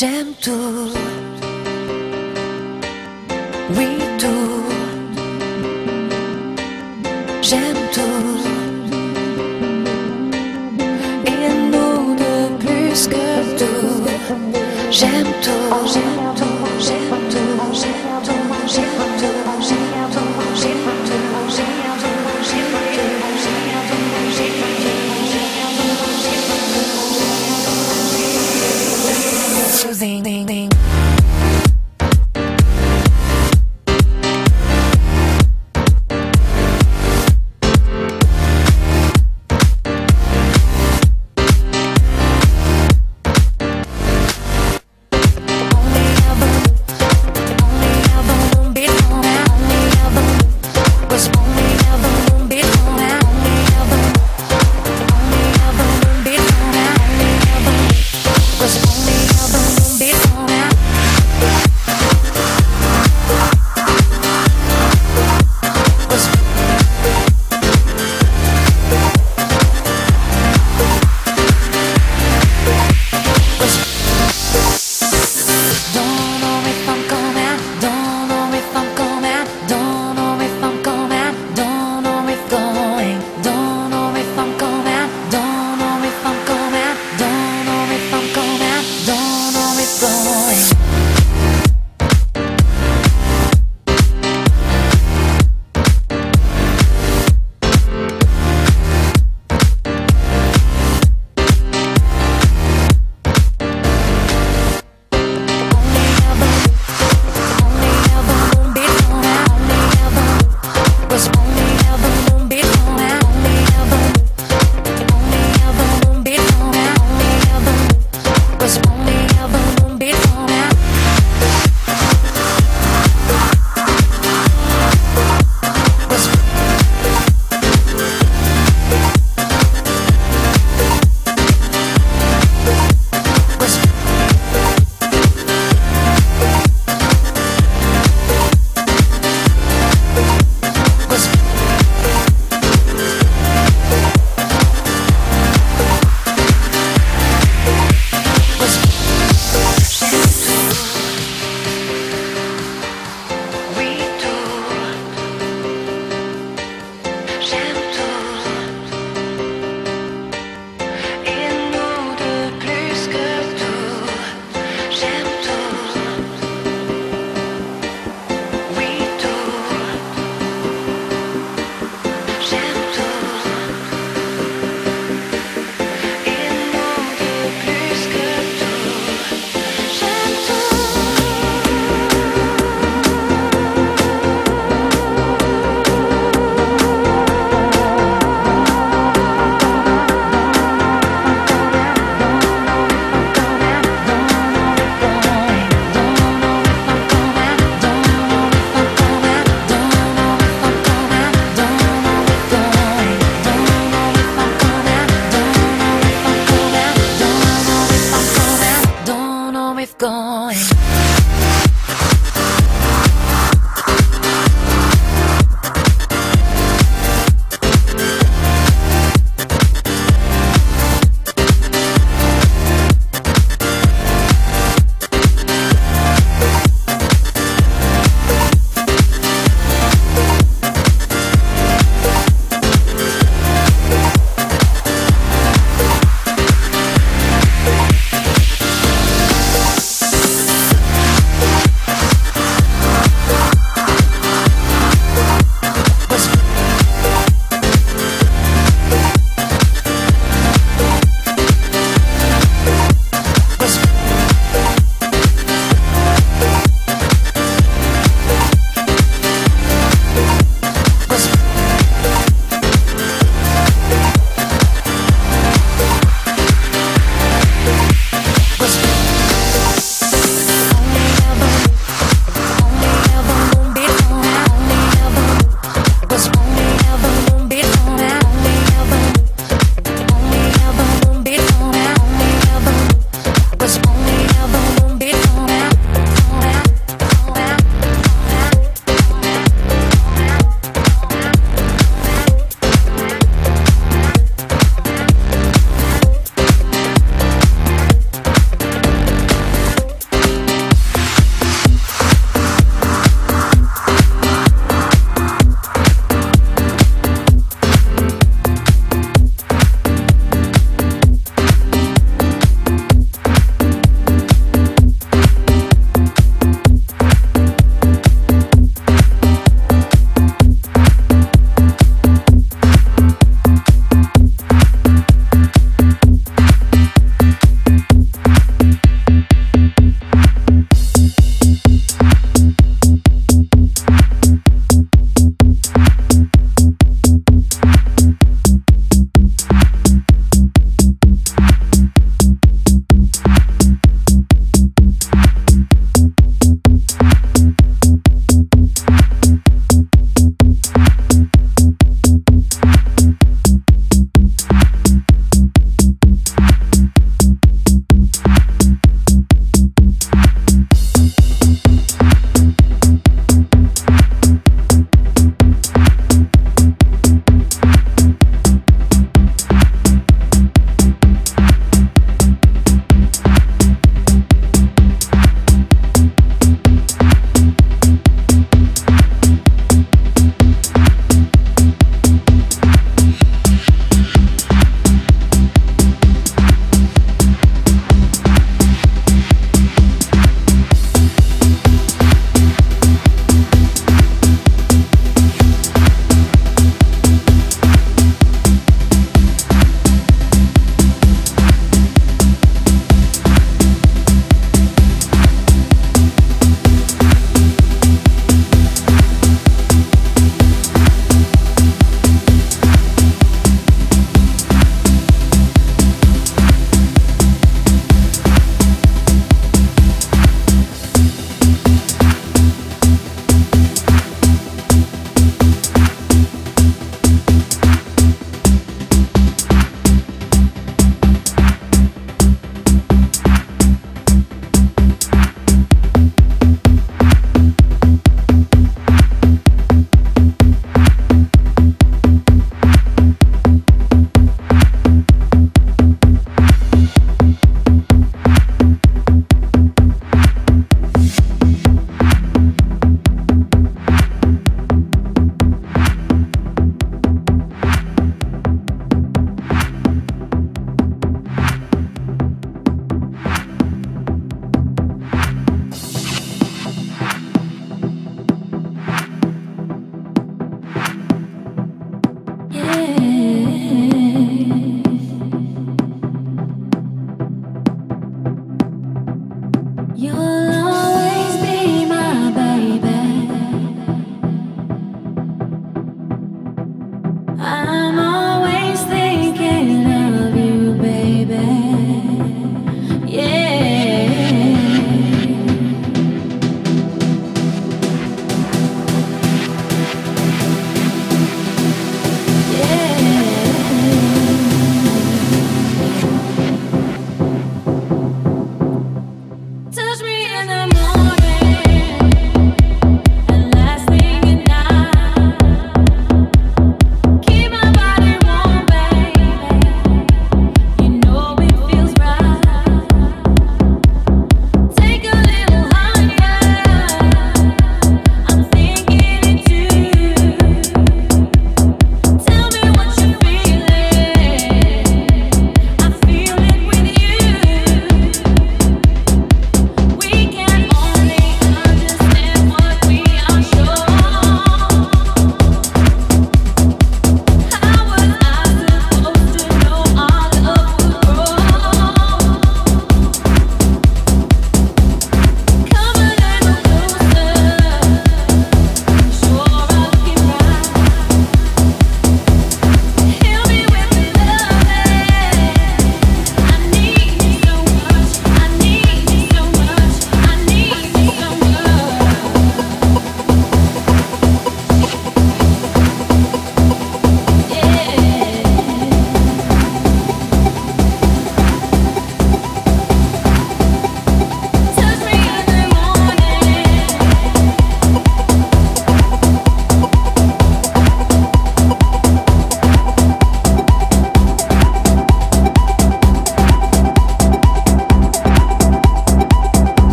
J'aime tout. Oui, tout. zing, zing, zing.